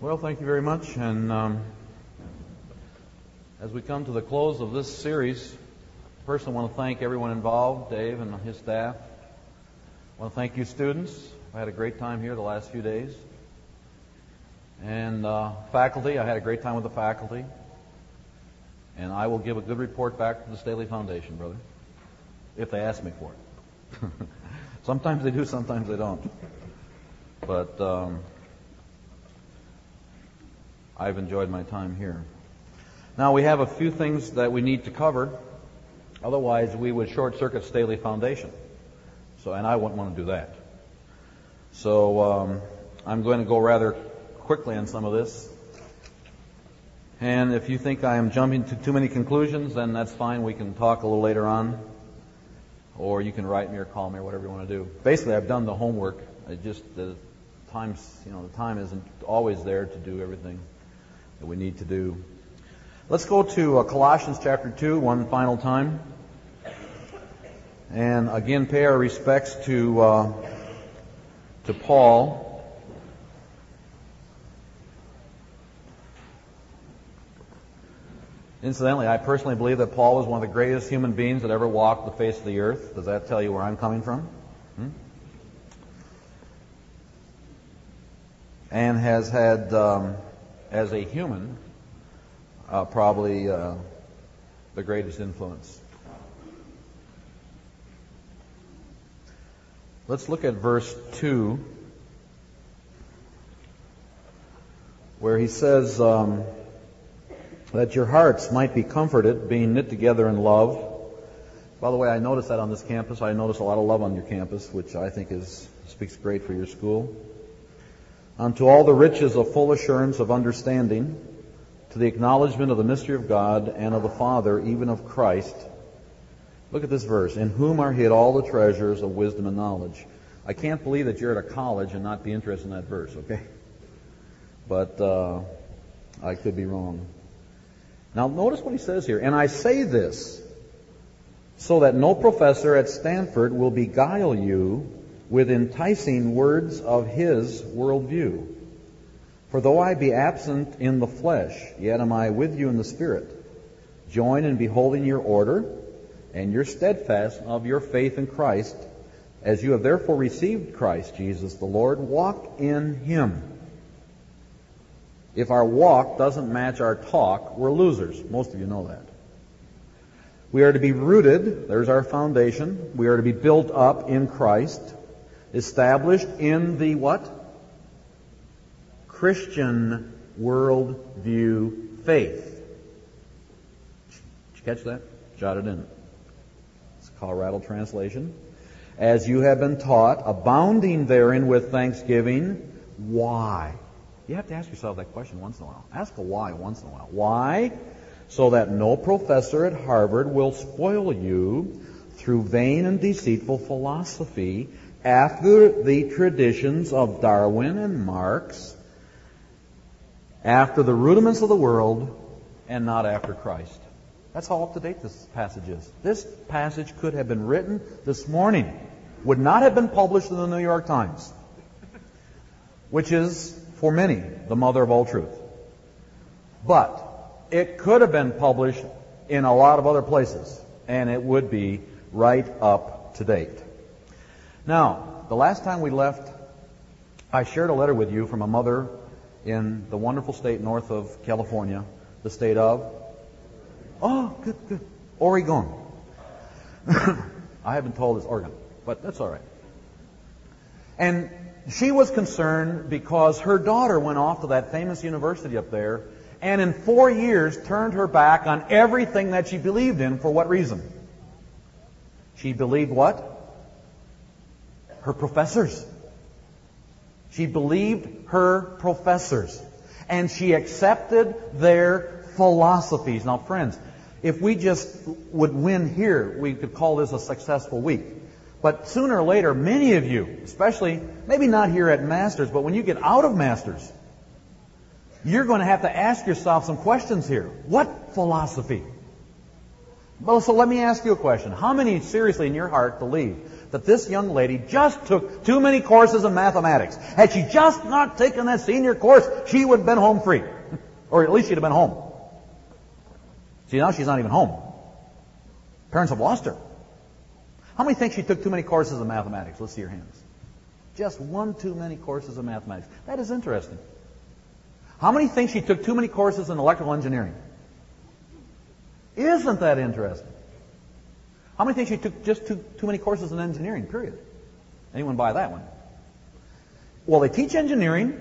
Well, thank you very much. And um, as we come to the close of this series, first I want to thank everyone involved, Dave and his staff. I want to thank you, students. I had a great time here the last few days. And uh, faculty, I had a great time with the faculty. And I will give a good report back to the Staley Foundation, brother, if they ask me for it. sometimes they do, sometimes they don't. But um, I've enjoyed my time here. Now we have a few things that we need to cover. Otherwise, we would short circuit Staley Foundation. So, and I wouldn't want to do that. So, um, I'm going to go rather quickly on some of this. And if you think I am jumping to too many conclusions, then that's fine. We can talk a little later on. Or you can write me or call me or whatever you want to do. Basically, I've done the homework. It just, the times, you know, the time isn't always there to do everything that we need to do. Let's go to uh, Colossians chapter 2 one final time. And again, pay our respects to, uh, to Paul. Incidentally, I personally believe that Paul was one of the greatest human beings that ever walked the face of the earth. Does that tell you where I'm coming from? Hmm? And has had um, as a human, uh, probably uh, the greatest influence. Let's look at verse 2, where he says um, that your hearts might be comforted, being knit together in love. By the way, I noticed that on this campus. I noticed a lot of love on your campus, which I think is speaks great for your school unto all the riches of full assurance of understanding, to the acknowledgement of the mystery of God and of the Father, even of Christ. Look at this verse. In whom are hid all the treasures of wisdom and knowledge. I can't believe that you're at a college and not be interested in that verse, okay? But uh, I could be wrong. Now, notice what he says here. And I say this so that no professor at Stanford will beguile you with enticing words of his worldview. For though I be absent in the flesh, yet am I with you in the spirit, join in beholding your order and your steadfast of your faith in Christ, as you have therefore received Christ Jesus the Lord, walk in him. If our walk doesn't match our talk, we're losers. Most of you know that. We are to be rooted, there's our foundation. We are to be built up in Christ established in the what? Christian worldview faith. Did you catch that? Jot it in. It's Colorado translation. As you have been taught, abounding therein with thanksgiving. Why? You have to ask yourself that question once in a while. Ask a why once in a while. Why? So that no professor at Harvard will spoil you through vain and deceitful philosophy after the traditions of Darwin and Marx, after the rudiments of the world, and not after Christ. That's how up to date this passage is. This passage could have been written this morning, would not have been published in the New York Times, which is, for many, the mother of all truth. But it could have been published in a lot of other places, and it would be right up to date. Now, the last time we left, I shared a letter with you from a mother in the wonderful state north of California, the state of, oh, good, good, Oregon. I haven't told it's Oregon, but that's all right. And she was concerned because her daughter went off to that famous university up there and in four years turned her back on everything that she believed in for what reason? She believed what? Her professors. She believed her professors. And she accepted their philosophies. Now, friends, if we just would win here, we could call this a successful week. But sooner or later, many of you, especially, maybe not here at Masters, but when you get out of Masters, you're going to have to ask yourself some questions here. What philosophy? Well, so let me ask you a question. How many seriously in your heart believe that this young lady just took too many courses in mathematics. Had she just not taken that senior course, she would have been home free. or at least she'd have been home. See, now she's not even home. Parents have lost her. How many think she took too many courses in mathematics? Let's see your hands. Just one too many courses of mathematics. That is interesting. How many think she took too many courses in electrical engineering? Isn't that interesting? How many think she took just too, too many courses in engineering, period? Anyone buy that one? Well, they teach engineering,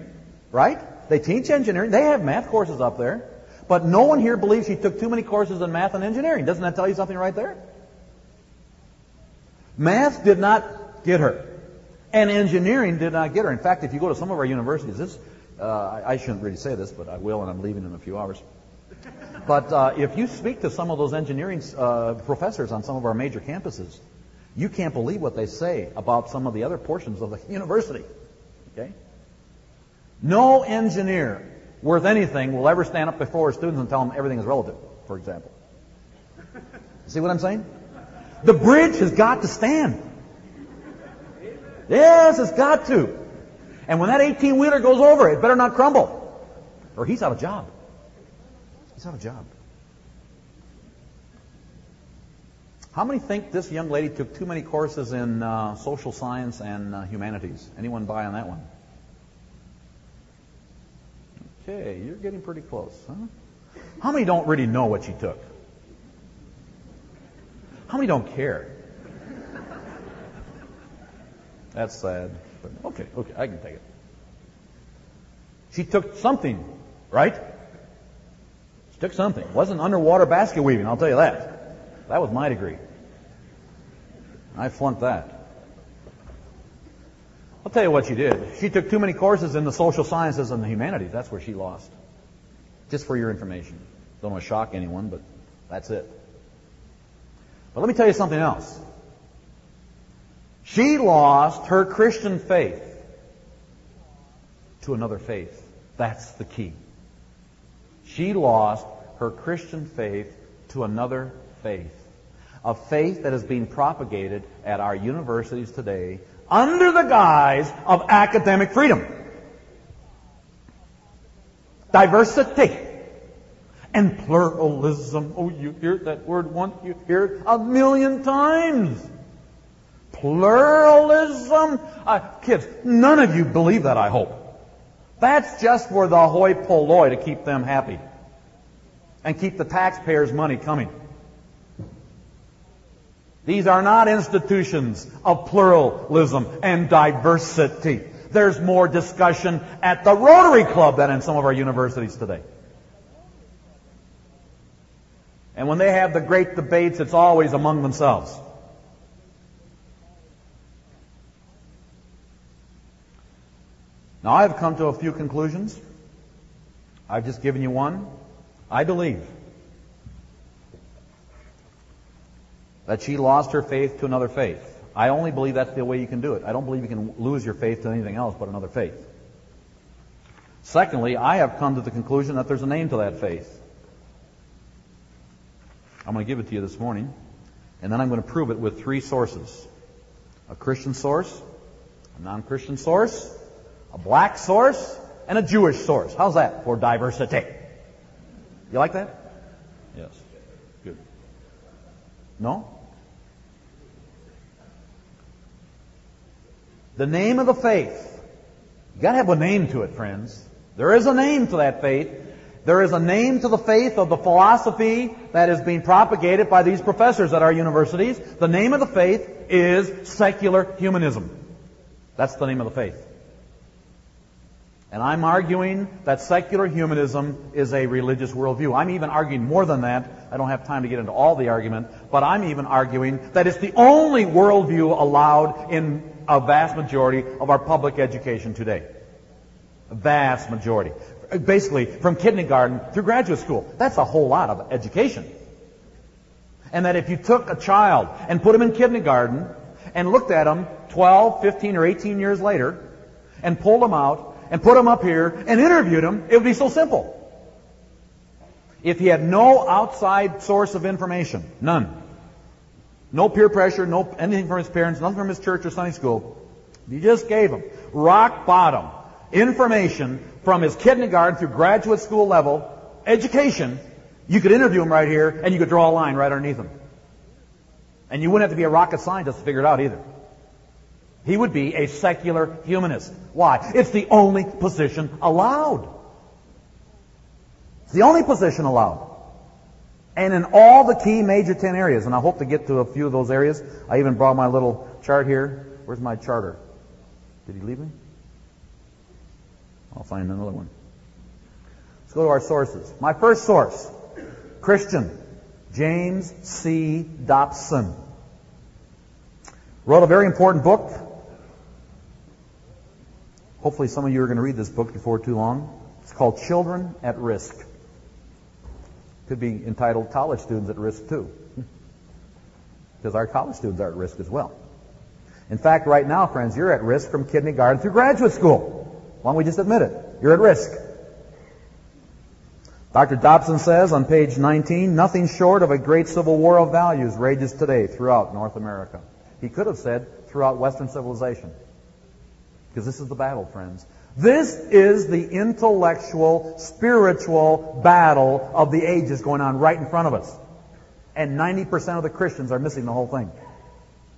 right? They teach engineering. They have math courses up there. But no one here believes she took too many courses in math and engineering. Doesn't that tell you something right there? Math did not get her. And engineering did not get her. In fact, if you go to some of our universities, this, uh, I shouldn't really say this, but I will, and I'm leaving in a few hours. But uh, if you speak to some of those engineering uh, professors on some of our major campuses, you can't believe what they say about some of the other portions of the university. Okay? No engineer worth anything will ever stand up before students and tell them everything is relative, for example. See what I'm saying? The bridge has got to stand. Yes, it's got to. And when that 18 wheeler goes over, it better not crumble. Or he's out of job. He's out of job. How many think this young lady took too many courses in uh, social science and uh, humanities? Anyone buy on that one? Okay, you're getting pretty close, huh? How many don't really know what she took? How many don't care? That's sad. But okay, okay, I can take it. She took something, right? Took something. It wasn't underwater basket weaving, I'll tell you that. That was my degree. I flunked that. I'll tell you what she did. She took too many courses in the social sciences and the humanities. That's where she lost. Just for your information. Don't want to shock anyone, but that's it. But let me tell you something else. She lost her Christian faith to another faith. That's the key. She lost her Christian faith to another faith. A faith that is being propagated at our universities today under the guise of academic freedom. Diversity and pluralism. Oh, you hear that word once, you hear it a million times. Pluralism. Uh, kids, none of you believe that, I hope. That's just for the hoi polloi to keep them happy and keep the taxpayers' money coming. These are not institutions of pluralism and diversity. There's more discussion at the Rotary Club than in some of our universities today. And when they have the great debates, it's always among themselves. Now, I've come to a few conclusions. I've just given you one. I believe that she lost her faith to another faith. I only believe that's the way you can do it. I don't believe you can lose your faith to anything else but another faith. Secondly, I have come to the conclusion that there's a name to that faith. I'm going to give it to you this morning, and then I'm going to prove it with three sources a Christian source, a non Christian source, a black source, and a Jewish source. How's that for diversity? You like that? Yes. Good. No? The name of the faith. You gotta have a name to it, friends. There is a name to that faith. There is a name to the faith of the philosophy that is being propagated by these professors at our universities. The name of the faith is secular humanism. That's the name of the faith. And I'm arguing that secular humanism is a religious worldview. I'm even arguing more than that. I don't have time to get into all the argument, but I'm even arguing that it's the only worldview allowed in a vast majority of our public education today. A vast majority. Basically, from kindergarten through graduate school. That's a whole lot of education. And that if you took a child and put him in kindergarten and looked at him 12, 15, or 18 years later and pulled him out and put him up here and interviewed him, it would be so simple. If he had no outside source of information, none. No peer pressure, no anything from his parents, nothing from his church or Sunday school. You just gave him rock bottom information from his kindergarten through graduate school level education. You could interview him right here and you could draw a line right underneath him. And you wouldn't have to be a rocket scientist to figure it out either. He would be a secular humanist. Why? It's the only position allowed. It's the only position allowed. And in all the key major 10 areas, and I hope to get to a few of those areas. I even brought my little chart here. Where's my charter? Did he leave me? I'll find another one. Let's go to our sources. My first source, Christian, James C. Dobson. Wrote a very important book. Hopefully some of you are going to read this book before too long. It's called Children at Risk. Could be entitled College Students at Risk too. Because our college students are at risk as well. In fact, right now, friends, you're at risk from kindergarten through graduate school. Why don't we just admit it? You're at risk. Dr. Dobson says on page 19, nothing short of a great civil war of values rages today throughout North America. He could have said throughout Western civilization. Because this is the battle, friends. This is the intellectual, spiritual battle of the ages going on right in front of us. And 90% of the Christians are missing the whole thing.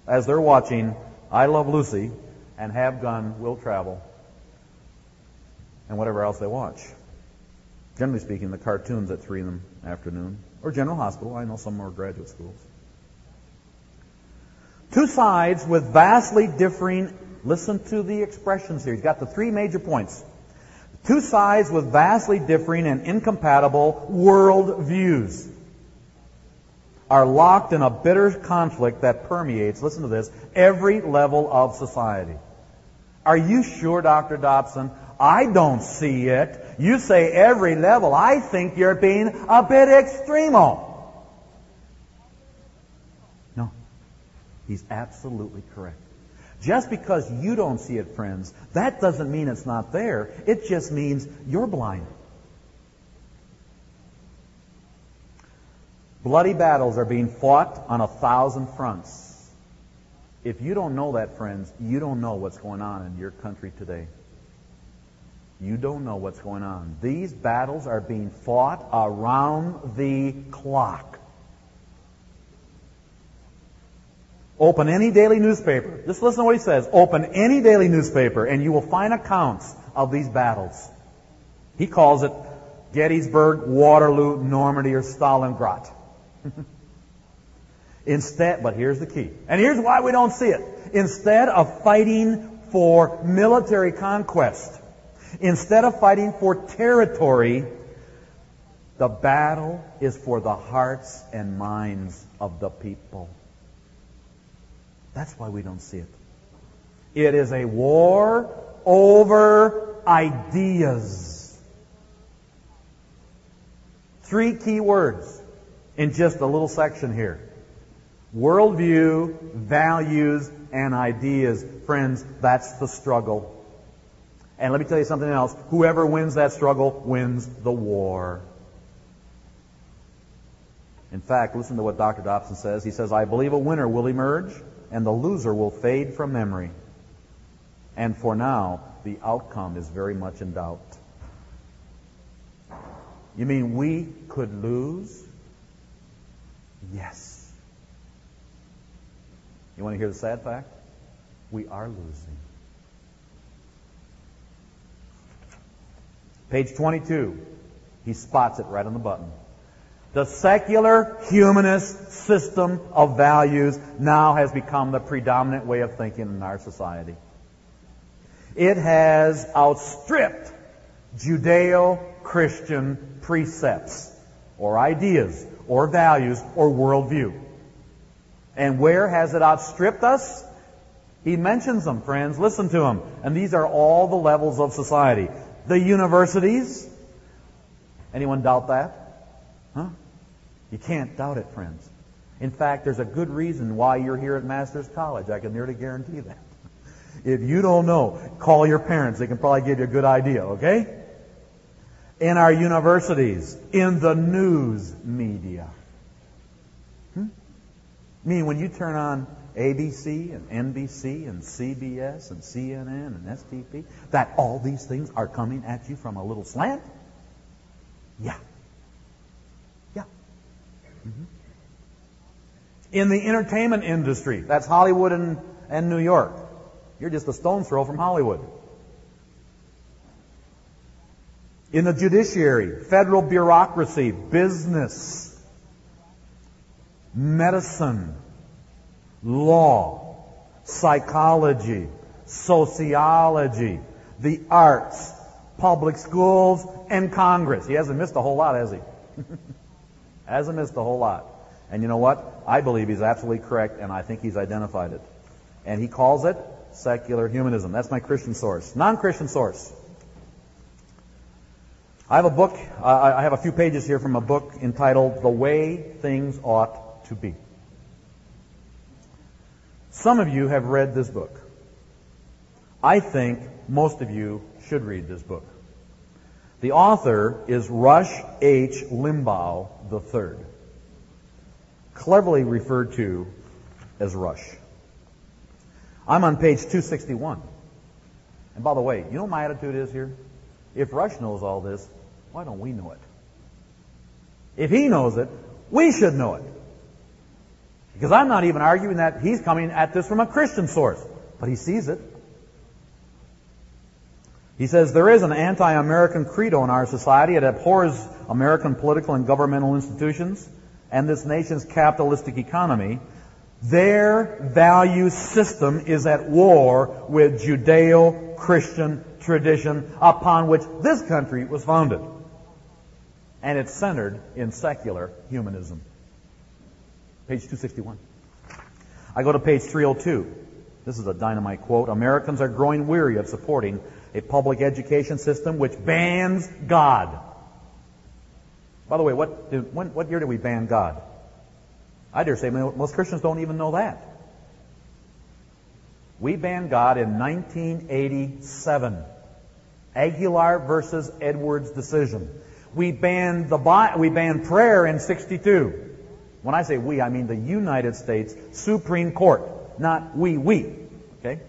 As they're watching I Love Lucy and Have Gun Will Travel and whatever else they watch. Generally speaking, the cartoons at 3 in the afternoon. Or General Hospital. I know some are graduate schools. Two sides with vastly differing, listen to the expressions here. He's got the three major points. Two sides with vastly differing and incompatible world views are locked in a bitter conflict that permeates, listen to this, every level of society. Are you sure, Dr. Dobson? I don't see it. You say every level. I think you're being a bit extremo. No. He's absolutely correct. Just because you don't see it, friends, that doesn't mean it's not there. It just means you're blind. Bloody battles are being fought on a thousand fronts. If you don't know that, friends, you don't know what's going on in your country today. You don't know what's going on. These battles are being fought around the clock. Open any daily newspaper. Just listen to what he says. Open any daily newspaper and you will find accounts of these battles. He calls it Gettysburg, Waterloo, Normandy, or Stalingrad. Instead, but here's the key. And here's why we don't see it. Instead of fighting for military conquest, Instead of fighting for territory, the battle is for the hearts and minds of the people. That's why we don't see it. It is a war over ideas. Three key words in just a little section here. Worldview, values, and ideas. Friends, that's the struggle. And let me tell you something else. Whoever wins that struggle wins the war. In fact, listen to what Dr. Dobson says. He says, I believe a winner will emerge and the loser will fade from memory. And for now, the outcome is very much in doubt. You mean we could lose? Yes. You want to hear the sad fact? We are losing. Page 22. He spots it right on the button. The secular humanist system of values now has become the predominant way of thinking in our society. It has outstripped Judeo-Christian precepts or ideas or values or worldview. And where has it outstripped us? He mentions them, friends. Listen to them. And these are all the levels of society the universities. Anyone doubt that? You can't doubt it, friends. In fact, there's a good reason why you're here at Masters College. I can nearly guarantee that. If you don't know, call your parents. They can probably give you a good idea, okay? In our universities, in the news media. Hmm? I mean, when you turn on ABC and NBC and CBS and CNN and STP, that all these things are coming at you from a little slant? Yeah. Mm-hmm. In the entertainment industry, that's Hollywood and, and New York. You're just a stone's throw from Hollywood. In the judiciary, federal bureaucracy, business, medicine, law, psychology, sociology, the arts, public schools, and Congress. He hasn't missed a whole lot, has he? hasn't missed a whole lot. And you know what? I believe he's absolutely correct, and I think he's identified it. And he calls it secular humanism. That's my Christian source. Non-Christian source. I have a book, uh, I have a few pages here from a book entitled The Way Things Ought to Be. Some of you have read this book. I think most of you should read this book. The author is Rush H. Limbaugh III, cleverly referred to as Rush. I'm on page 261. And by the way, you know my attitude is here? If Rush knows all this, why don't we know it? If he knows it, we should know it. Because I'm not even arguing that he's coming at this from a Christian source, but he sees it. He says there is an anti-American credo in our society. It abhors American political and governmental institutions and this nation's capitalistic economy. Their value system is at war with Judeo-Christian tradition upon which this country was founded. And it's centered in secular humanism. Page 261. I go to page 302. This is a dynamite quote. Americans are growing weary of supporting a public education system which bans God. By the way, what, did, when, what year did we ban God? I dare say most Christians don't even know that. We banned God in 1987. Aguillard versus Edwards decision. We banned the we banned prayer in 62. When I say we, I mean the United States Supreme Court, not we we. Okay?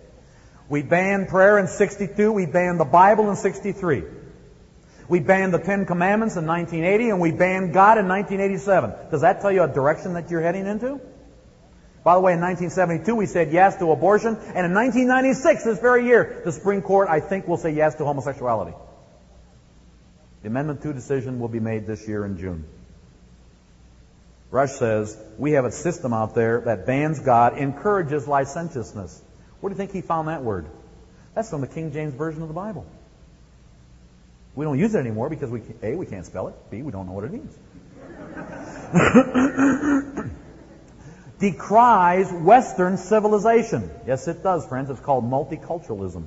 We banned prayer in 62, we banned the Bible in 63. We banned the Ten Commandments in 1980 and we banned God in 1987. Does that tell you a direction that you're heading into? By the way, in 1972 we said yes to abortion, and in 1996, this very year, the Supreme Court, I think, will say yes to homosexuality. The Amendment 2 decision will be made this year in June. Rush says, we have a system out there that bans God, encourages licentiousness. Where do you think he found that word? That's from the King James Version of the Bible. We don't use it anymore because we, A, we can't spell it, B, we don't know what it means. decries Western civilization. Yes, it does, friends. It's called multiculturalism.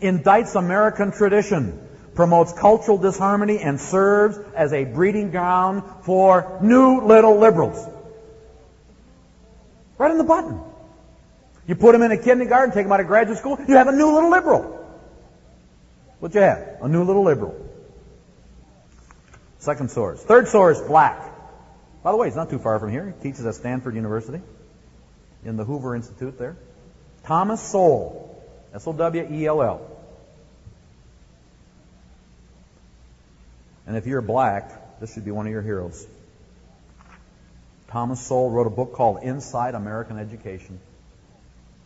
Indicts American tradition, promotes cultural disharmony, and serves as a breeding ground for new little liberals. Right in the button. You put them in a kindergarten, take them out of graduate school, you have a new little liberal. What you have? A new little liberal. Second source. Third source, black. By the way, he's not too far from here. He teaches at Stanford University in the Hoover Institute there. Thomas Sowell, S-O-W-E-L-L. And if you're black, this should be one of your heroes. Thomas Sowell wrote a book called Inside American Education.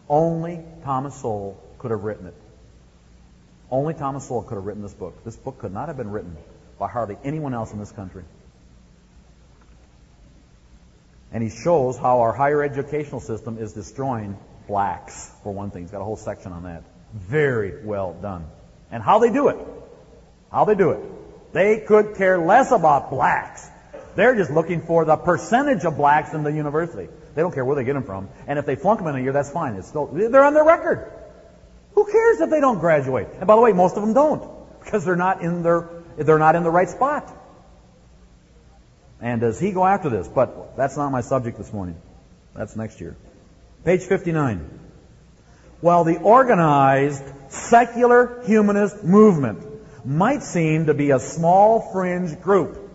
Only Thomas Sowell could have written it. Only Thomas Sowell could have written this book. This book could not have been written by hardly anyone else in this country. And he shows how our higher educational system is destroying blacks, for one thing. He's got a whole section on that. Very well done. And how they do it. How they do it. They could care less about blacks. They're just looking for the percentage of blacks in the university. They don't care where they get them from. And if they flunk them in a year, that's fine. It's still, they're on their record. Who cares if they don't graduate? And by the way, most of them don't. Because they're not in their, they're not in the right spot. And does he go after this? But that's not my subject this morning. That's next year. Page 59. While the organized secular humanist movement might seem to be a small fringe group,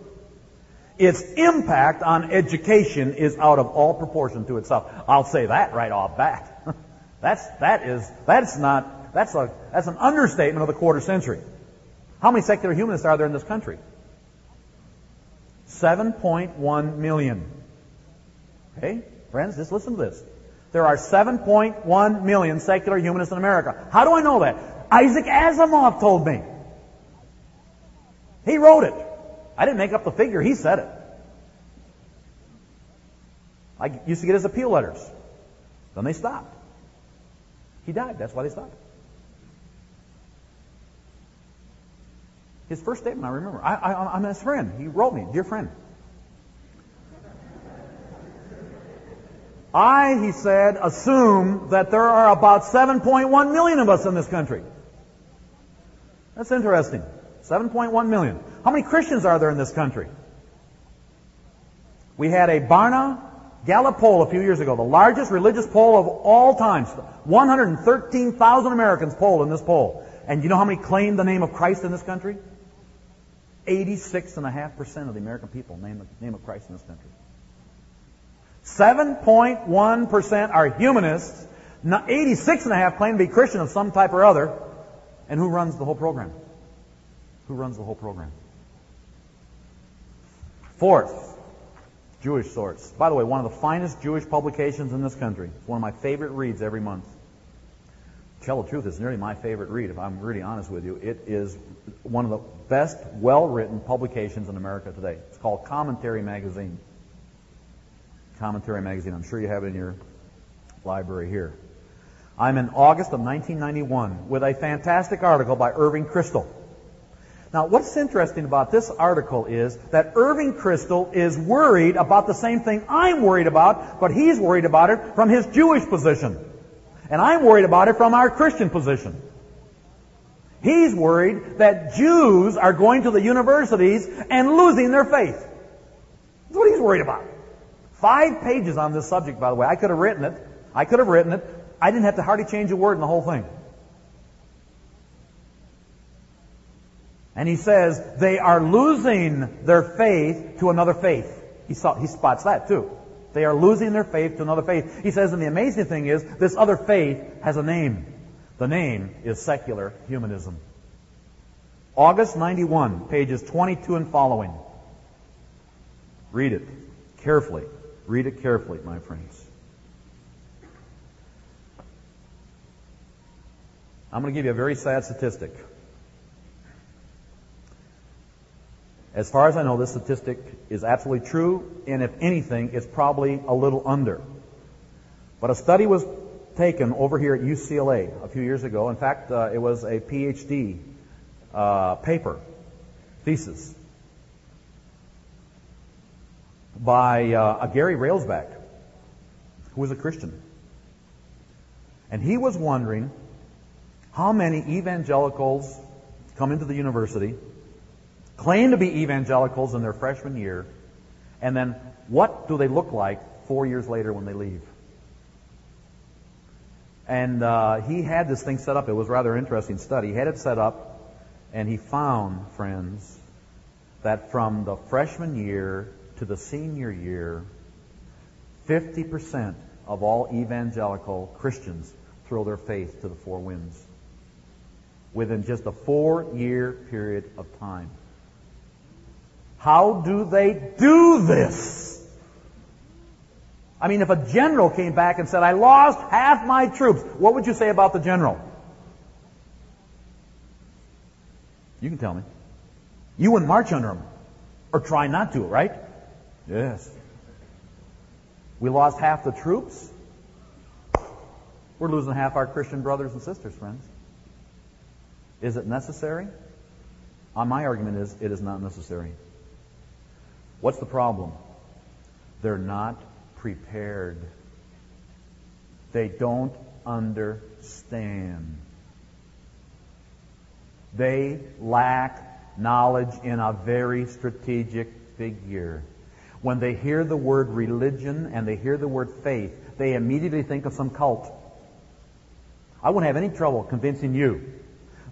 Its impact on education is out of all proportion to itself. I'll say that right off bat. that's, that is, that's not, that's a, that's an understatement of the quarter century. How many secular humanists are there in this country? 7.1 million. Okay? Friends, just listen to this. There are 7.1 million secular humanists in America. How do I know that? Isaac Asimov told me. He wrote it. I didn't make up the figure, he said it. I used to get his appeal letters. Then they stopped. He died. That's why they stopped. His first statement, I remember. I, I, I'm his friend. He wrote me, dear friend. I, he said, assume that there are about 7.1 million of us in this country. That's interesting. 7.1 million. How many Christians are there in this country? We had a Barna Gallup poll a few years ago, the largest religious poll of all times. 113,000 Americans polled in this poll. And you know how many claim the name of Christ in this country? 86.5% of the American people name the name of Christ in this country. 7.1% are humanists. 86.5 claim to be Christian of some type or other. And who runs the whole program? Who runs the whole program? Fourth, Jewish source. By the way, one of the finest Jewish publications in this country. It's one of my favorite reads every month. To tell the truth, it's nearly my favorite read, if I'm really honest with you. It is one of the best, well-written publications in America today. It's called Commentary Magazine. Commentary Magazine. I'm sure you have it in your library here. I'm in August of 1991 with a fantastic article by Irving Kristol. Now, what's interesting about this article is that Irving Kristol is worried about the same thing I'm worried about, but he's worried about it from his Jewish position. And I'm worried about it from our Christian position. He's worried that Jews are going to the universities and losing their faith. That's what he's worried about. Five pages on this subject, by the way. I could have written it. I could have written it. I didn't have to hardly change a word in the whole thing. And he says they are losing their faith to another faith. He, saw, he spots that too. They are losing their faith to another faith. He says, and the amazing thing is, this other faith has a name. The name is secular humanism. August 91, pages 22 and following. Read it carefully. Read it carefully, my friends. I'm going to give you a very sad statistic. As far as I know, this statistic is absolutely true, and if anything, it's probably a little under. But a study was taken over here at UCLA a few years ago. In fact, uh, it was a PhD uh, paper, thesis, by uh, Gary Railsback, who was a Christian. And he was wondering how many evangelicals come into the university, claim to be evangelicals in their freshman year, and then what do they look like four years later when they leave? And uh, he had this thing set up. It was rather interesting study. He had it set up, and he found, friends, that from the freshman year to the senior year, 50% of all evangelical Christians throw their faith to the four winds within just a four year period of time. How do they do this? I mean, if a general came back and said, I lost half my troops, what would you say about the general? You can tell me. You wouldn't march under him. Or try not to, right? Yes. We lost half the troops. We're losing half our Christian brothers and sisters, friends. Is it necessary? Uh, my argument is it is not necessary. What's the problem? They're not prepared. They don't understand. They lack knowledge in a very strategic figure. When they hear the word religion and they hear the word faith, they immediately think of some cult. I wouldn't have any trouble convincing you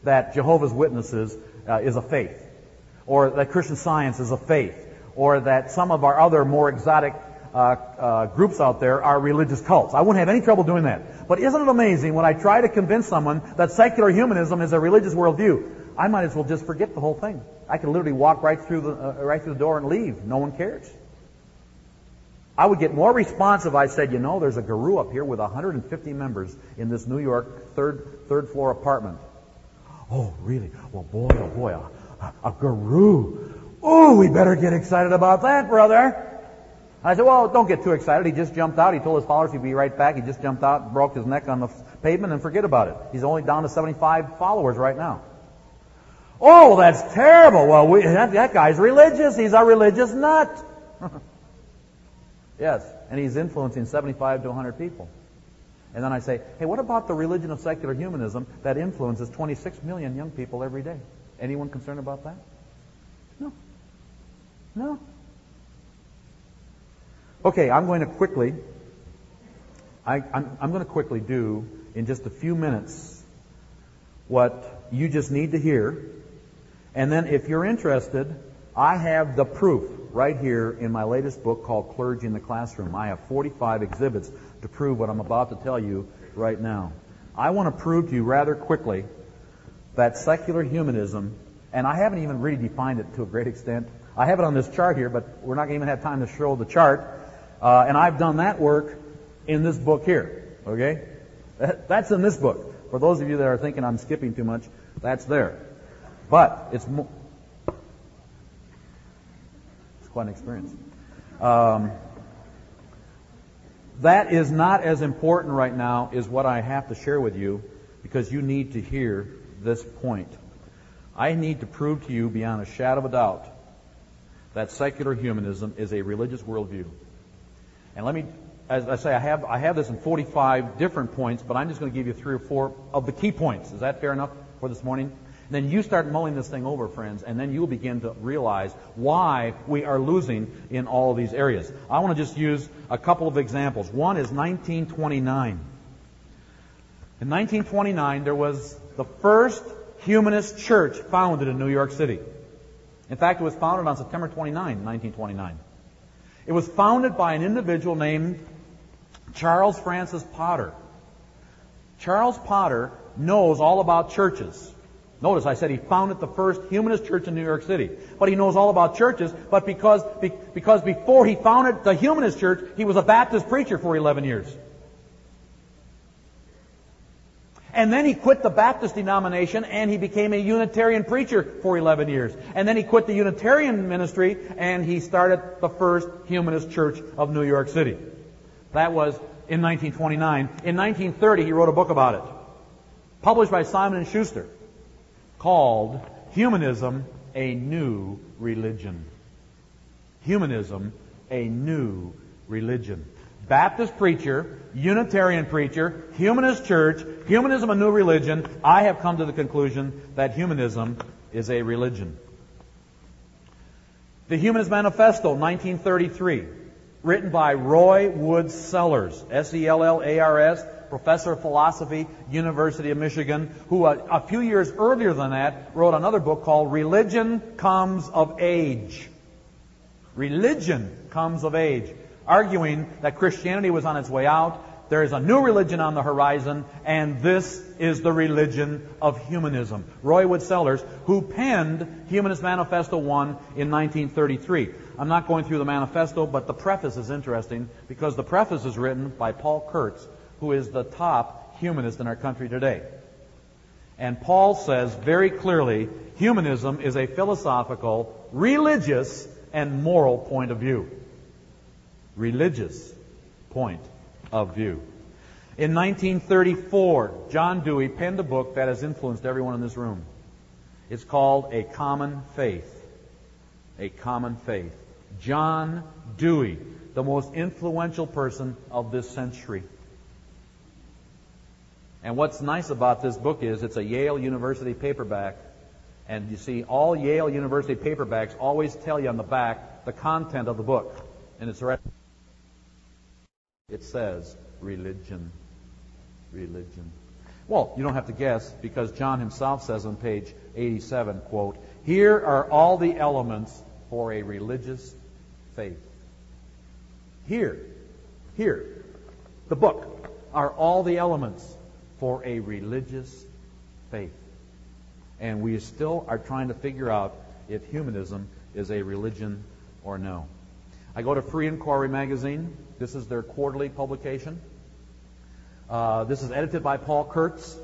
that Jehovah's Witnesses uh, is a faith, or that Christian Science is a faith, or that some of our other more exotic uh, uh, groups out there are religious cults. I wouldn't have any trouble doing that. But isn't it amazing when I try to convince someone that secular humanism is a religious worldview? I might as well just forget the whole thing. I could literally walk right through the uh, right through the door and leave. No one cares. I would get more response if I said, you know, there's a guru up here with 150 members in this New York third third floor apartment. Oh, really? Well, boy, oh boy, a, a guru. Oh, we better get excited about that, brother. I said, well, don't get too excited. He just jumped out. He told his followers he'd be right back. He just jumped out, broke his neck on the pavement, and forget about it. He's only down to 75 followers right now. Oh, that's terrible. Well, we, that, that guy's religious. He's a religious nut. yes, and he's influencing 75 to 100 people. And then I say, hey, what about the religion of secular humanism that influences 26 million young people every day? Anyone concerned about that? No. No. Okay, I'm going to quickly, I, I'm, I'm going to quickly do in just a few minutes what you just need to hear. And then if you're interested, I have the proof right here in my latest book called Clergy in the Classroom. I have 45 exhibits to prove what I'm about to tell you right now. I want to prove to you rather quickly that secular humanism, and I haven't even really defined it to a great extent. I have it on this chart here, but we're not going to even have time to show the chart. Uh, and I've done that work in this book here. Okay? That's in this book. For those of you that are thinking I'm skipping too much, that's there. But it's mo- it's quite an experience. Um, that is not as important right now as what I have to share with you because you need to hear this point. I need to prove to you beyond a shadow of a doubt that secular humanism is a religious worldview. And let me, as I say, I have, I have this in 45 different points, but I'm just going to give you three or four of the key points. Is that fair enough for this morning? then you start mulling this thing over, friends, and then you'll begin to realize why we are losing in all these areas. I want to just use a couple of examples. One is 1929. In 1929, there was the first humanist church founded in New York City. In fact, it was founded on September 29, 1929. It was founded by an individual named Charles Francis Potter. Charles Potter knows all about churches. Notice I said he founded the first humanist church in New York City. But he knows all about churches, but because, because before he founded the humanist church, he was a Baptist preacher for 11 years. And then he quit the Baptist denomination and he became a Unitarian preacher for 11 years. And then he quit the Unitarian ministry and he started the first humanist church of New York City. That was in 1929. In 1930, he wrote a book about it, published by Simon & Schuster, called Humanism, a New Religion. Humanism, a New Religion. Baptist preacher, Unitarian preacher, humanist church, humanism a new religion, I have come to the conclusion that humanism is a religion. The Humanist Manifesto, 1933, written by Roy Woods Sellars, S-E-L-L-A-R-S, professor of philosophy, University of Michigan, who a, a few years earlier than that wrote another book called Religion Comes of Age. Religion Comes of Age arguing that Christianity was on its way out. There is a new religion on the horizon, and this is the religion of humanism. Roy Wood Sellars, who penned Humanist Manifesto 1 in 1933. I'm not going through the manifesto, but the preface is interesting because the preface is written by Paul Kurtz, who is the top humanist in our country today. And Paul says very clearly humanism is a philosophical, religious, and moral point of view religious point of view. In 1934, John Dewey penned a book that has influenced everyone in this room. It's called A Common Faith. A Common Faith. John Dewey, the most influential person of this century. And what's nice about this book is it's a Yale University paperback. And you see, all Yale University paperbacks always tell you on the back the content of the book. And it's right. It says religion. Religion. Well, you don't have to guess because John himself says on page 87, quote, Here are all the elements for a religious faith. Here, here, the book, are all the elements for a religious faith. And we still are trying to figure out if humanism is a religion or no. I go to Free Inquiry magazine. This is their quarterly publication. Uh, this is edited by Paul Kurtz.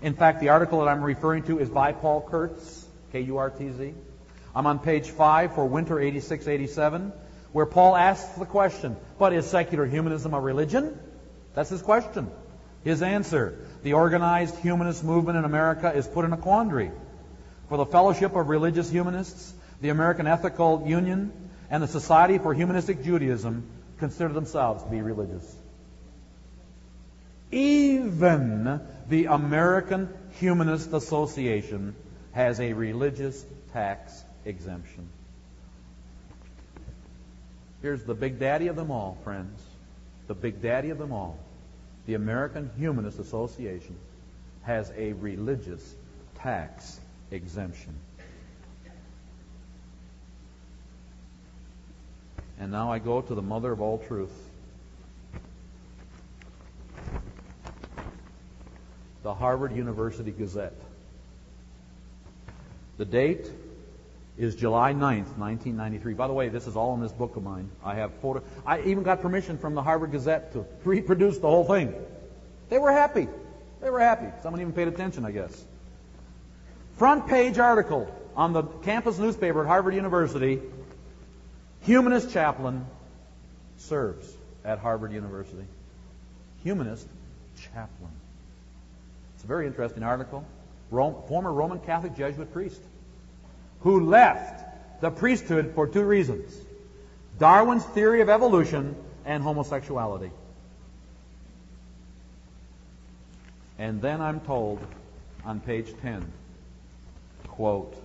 In fact, the article that I'm referring to is by Paul Kurtz, K-U-R-T-Z. I'm on page 5 for winter 86-87, where Paul asks the question, but is secular humanism a religion? That's his question. His answer, the organized humanist movement in America is put in a quandary. For the Fellowship of Religious Humanists, the American Ethical Union, and the Society for Humanistic Judaism consider themselves to be religious. Even the American Humanist Association has a religious tax exemption. Here's the big daddy of them all, friends. The big daddy of them all. The American Humanist Association has a religious tax exemption. And now I go to the mother of all truth. The Harvard University Gazette. The date is July 9th, 1993. By the way, this is all in this book of mine. I have photo. I even got permission from the Harvard Gazette to reproduce the whole thing. They were happy. They were happy. Someone even paid attention, I guess. Front page article on the campus newspaper at Harvard University. Humanist chaplain serves at Harvard University. Humanist chaplain. It's a very interesting article. Rome, former Roman Catholic Jesuit priest who left the priesthood for two reasons Darwin's theory of evolution and homosexuality. And then I'm told on page 10, quote,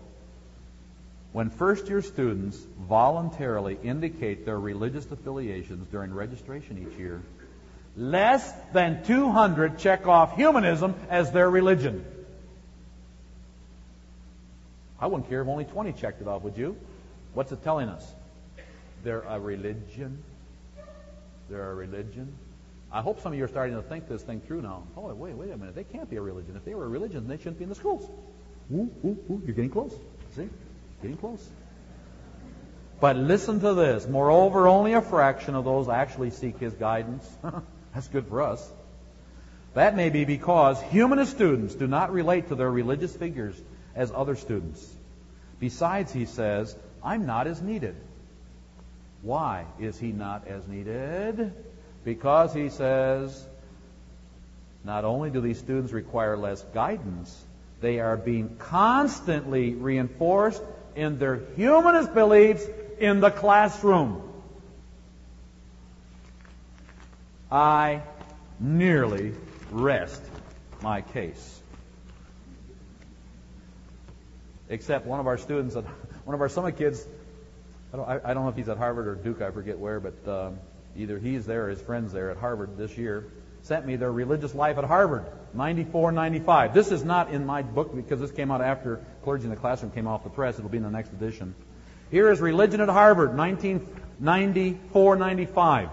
when first year students voluntarily indicate their religious affiliations during registration each year, less than 200 check off humanism as their religion. I wouldn't care if only 20 checked it off, would you? What's it telling us? They're a religion. They're a religion. I hope some of you are starting to think this thing through now. Oh, wait, wait a minute. They can't be a religion. If they were a religion, they shouldn't be in the schools. Ooh, ooh, ooh, you're getting close. See? Getting close. But listen to this. Moreover, only a fraction of those actually seek his guidance. That's good for us. That may be because humanist students do not relate to their religious figures as other students. Besides, he says, I'm not as needed. Why is he not as needed? Because he says, not only do these students require less guidance, they are being constantly reinforced in their humanist beliefs in the classroom. I nearly rest my case. except one of our students, one of our summer kids, I don't, I, don't know if he's at Harvard or Duke, I forget where, but um, either he's there or his friend's there at Harvard this year, sent me their religious life at Harvard, 94, 95. This is not in my book because this came out after Clergy in the Classroom came off the press. It'll be in the next edition. Here is Religion at Harvard, 1994, 95.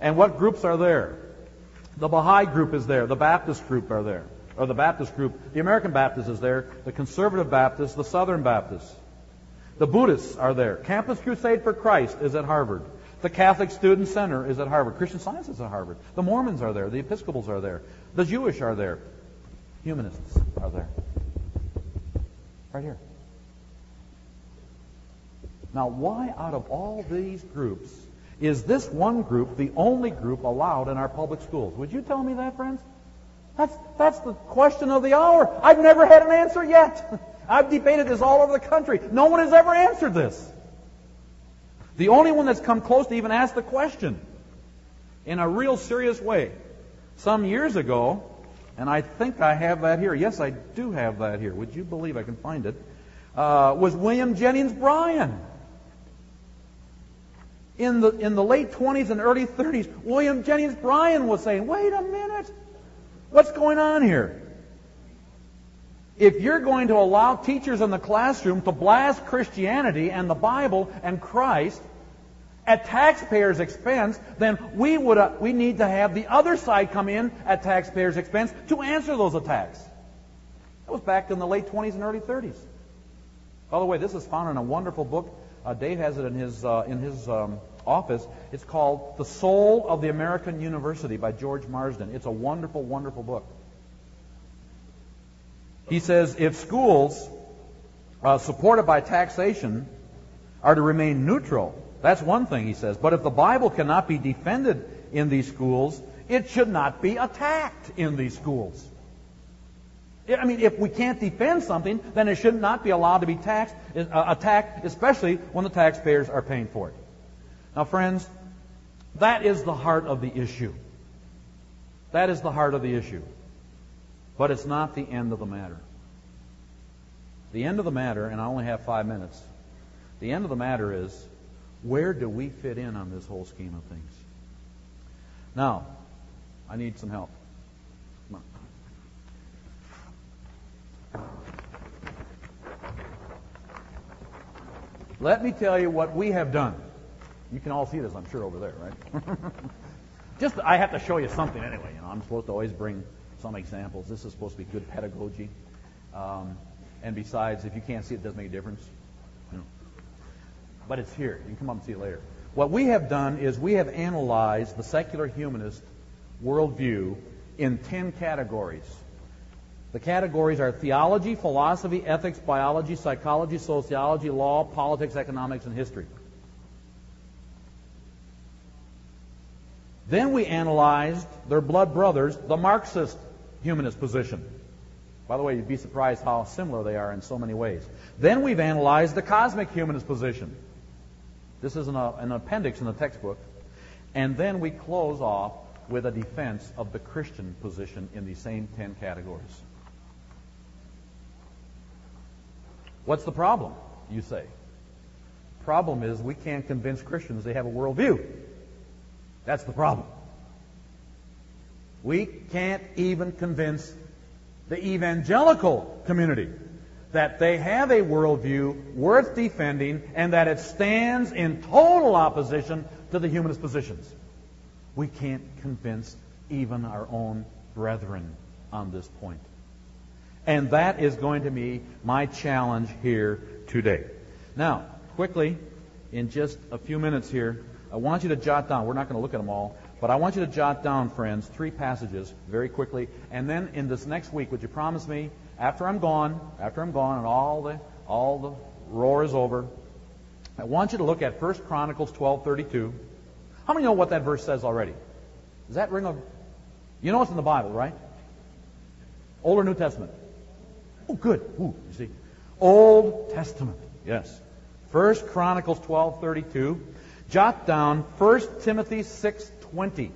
And what groups are there? The Baha'i group is there. The Baptist group are there or the Baptist group. The American Baptist is there, the Conservative Baptist, the Southern Baptist. The Buddhists are there. Campus Crusade for Christ is at Harvard. The Catholic Student Center is at Harvard. Christian Science is at Harvard. The Mormons are there. The Episcopals are there. The Jewish are there. Humanists are there. Right here. Now, why out of all these groups is this one group the only group allowed in our public schools? Would you tell me that, friends? That's, that's the question of the hour. I've never had an answer yet. I've debated this all over the country. No one has ever answered this. The only one that's come close to even ask the question in a real serious way. Some years ago, and I think I have that here. Yes, I do have that here. Would you believe I can find it? Uh, was William Jennings Bryan. In the, in the late 20s and early 30s, William Jennings Bryan was saying, wait a minute. What's going on here? If you're going to allow teachers in the classroom to blast Christianity and the Bible and Christ at taxpayers' expense, then we would uh, we need to have the other side come in at taxpayers' expense to answer those attacks. That was back in the late 20s and early 30s. By the way, this is found in a wonderful book. Uh, Dave has it in his uh, in his um, office. It's called The Soul of the American University by George Marsden. It's a wonderful, wonderful book. He says if schools uh, supported by taxation are to remain neutral, that's one thing he says. But if the Bible cannot be defended in these schools, it should not be attacked in these schools. I mean, if we can't defend something, then it should not be allowed to be taxed, uh, attacked, especially when the taxpayers are paying for it. Now, friends, that is the heart of the issue. That is the heart of the issue. But it's not the end of the matter. The end of the matter, and I only have five minutes, the end of the matter is where do we fit in on this whole scheme of things? Now, I need some help. Let me tell you what we have done. You can all see this, I'm sure, over there, right? Just, I have to show you something anyway. You know, I'm supposed to always bring some examples. This is supposed to be good pedagogy. Um, and besides, if you can't see it, it doesn't make a difference. But it's here. You can come up and see it later. What we have done is we have analyzed the secular humanist worldview in 10 categories. The categories are theology, philosophy, ethics, biology, psychology, sociology, law, politics, economics, and history. Then we analyzed their blood brothers, the Marxist humanist position. By the way, you'd be surprised how similar they are in so many ways. Then we've analyzed the cosmic humanist position. This is an, uh, an appendix in the textbook. And then we close off with a defense of the Christian position in these same 10 categories. What's the problem, you say? Problem is we can't convince Christians they have a worldview. That's the problem. We can't even convince the evangelical community that they have a worldview worth defending and that it stands in total opposition to the humanist positions. We can't convince even our own brethren on this point. And that is going to be my challenge here today. Now, quickly, in just a few minutes here, I want you to jot down, we're not going to look at them all, but I want you to jot down, friends, three passages very quickly. And then in this next week, would you promise me, after I'm gone, after I'm gone and all the, all the roar is over, I want you to look at 1 Chronicles 12.32. How many know what that verse says already? Does that ring a... You know it's in the Bible, right? Old or New Testament? Oh, good. Ooh, you see. Old Testament. Yes. 1 Chronicles 12.32. Jot down 1 Timothy 6.20.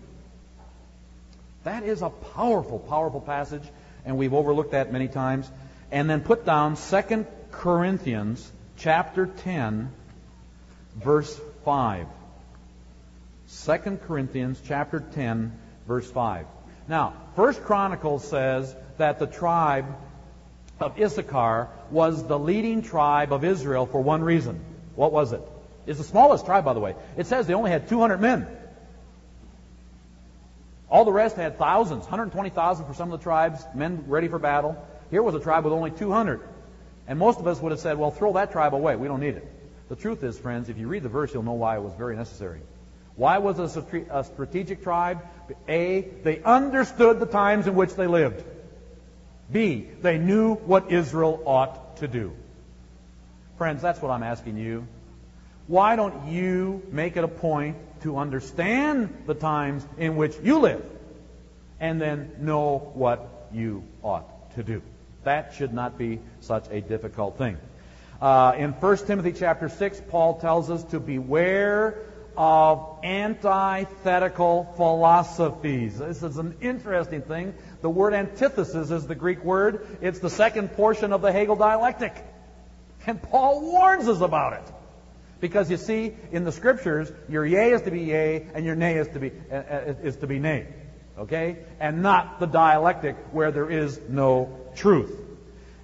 That is a powerful, powerful passage, and we've overlooked that many times. And then put down 2 Corinthians chapter 10, verse 5. 2 Corinthians chapter 10, verse 5. Now, First Chronicles says that the tribe of Issachar was the leading tribe of Israel for one reason. What was it? It's the smallest tribe, by the way. It says they only had 200 men. All the rest had thousands, 120,000 for some of the tribes, men ready for battle. Here was a tribe with only 200. And most of us would have said, well, throw that tribe away. We don't need it. The truth is, friends, if you read the verse, you'll know why it was very necessary. Why was it a strategic tribe? A, they understood the times in which they lived. B, they knew what Israel ought to do. Friends, that's what I'm asking you. Why don't you make it a point to understand the times in which you live and then know what you ought to do? That should not be such a difficult thing. Uh, in 1 Timothy chapter 6, Paul tells us to beware of antithetical philosophies. This is an interesting thing. The word antithesis is the Greek word. It's the second portion of the Hegel dialectic. And Paul warns us about it. Because you see, in the scriptures, your yea is to be yea and your nay is to be, uh, uh, is to be nay. Okay? And not the dialectic where there is no truth.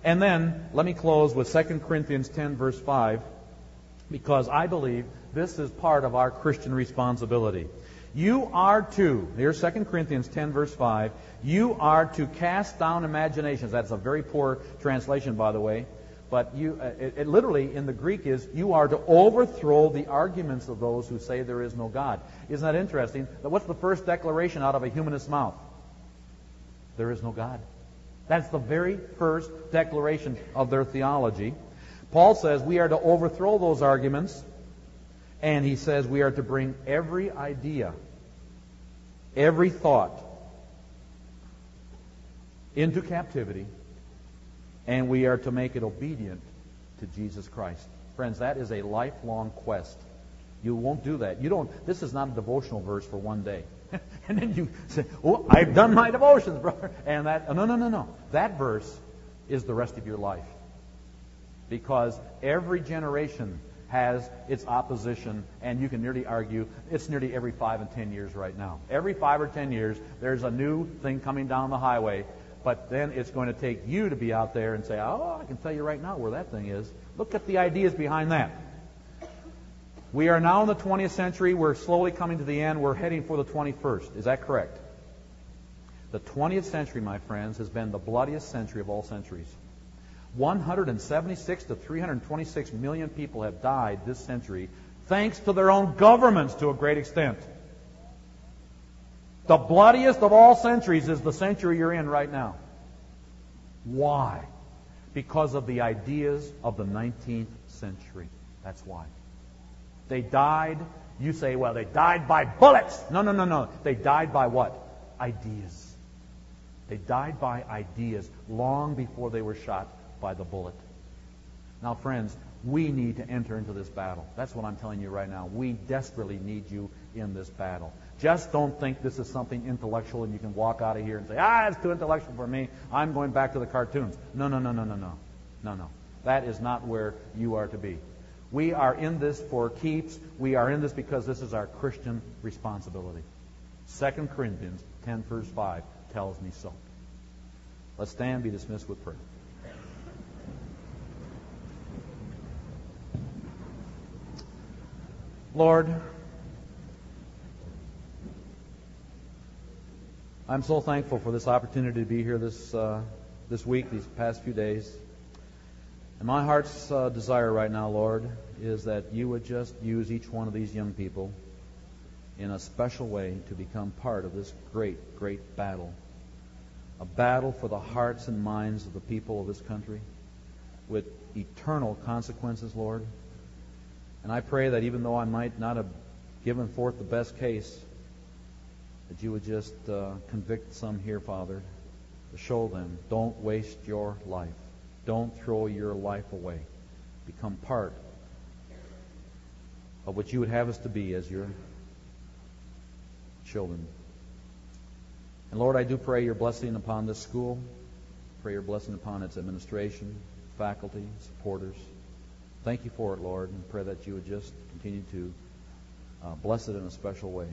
And then, let me close with 2 Corinthians 10, verse 5, because I believe this is part of our Christian responsibility. You are to, here's 2 Corinthians 10, verse 5, you are to cast down imaginations. That's a very poor translation, by the way. But you, uh, it, it literally in the Greek is, you are to overthrow the arguments of those who say there is no God. Isn't that interesting? What's the first declaration out of a humanist's mouth? There is no God. That's the very first declaration of their theology. Paul says we are to overthrow those arguments, and he says we are to bring every idea, every thought into captivity, and we are to make it obedient to Jesus Christ. Friends, that is a lifelong quest. You won't do that. You don't. This is not a devotional verse for one day. and then you say, "Oh, I've done my devotions, brother." And that no, no, no, no. That verse is the rest of your life. Because every generation has its opposition, and you can nearly argue it's nearly every five and ten years right now. Every five or ten years, there's a new thing coming down the highway, but then it's going to take you to be out there and say, "Oh, I can tell you right now where that thing is. Look at the ideas behind that." We are now in the 20th century. We're slowly coming to the end. We're heading for the 21st. Is that correct? The 20th century, my friends, has been the bloodiest century of all centuries. 176 to 326 million people have died this century thanks to their own governments to a great extent. The bloodiest of all centuries is the century you're in right now. Why? Because of the ideas of the 19th century. That's why. They died. You say, well, they died by bullets. No, no, no, no. They died by what? Ideas. They died by ideas long before they were shot by the bullet. Now, friends, we need to enter into this battle. That's what I'm telling you right now. We desperately need you in this battle. Just don't think this is something intellectual and you can walk out of here and say, ah, it's too intellectual for me. I'm going back to the cartoons. No, no, no, no, no, no. No, no. That is not where you are to be. We are in this for keeps. We are in this because this is our Christian responsibility. 2 Corinthians 10, verse 5 tells me so. Let's stand, be dismissed with prayer. Lord, I'm so thankful for this opportunity to be here this, uh, this week, these past few days. And my heart's uh, desire right now, Lord, is that you would just use each one of these young people in a special way to become part of this great, great battle. A battle for the hearts and minds of the people of this country with eternal consequences, Lord. And I pray that even though I might not have given forth the best case, that you would just uh, convict some here, Father, to show them don't waste your life. Don't throw your life away. Become part of what you would have us to be as your children. And Lord, I do pray your blessing upon this school. Pray your blessing upon its administration, faculty, supporters. Thank you for it, Lord, and pray that you would just continue to uh, bless it in a special way,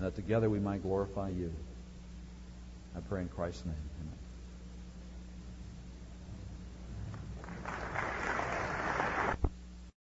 and that together we might glorify you. I pray in Christ's name. Amen.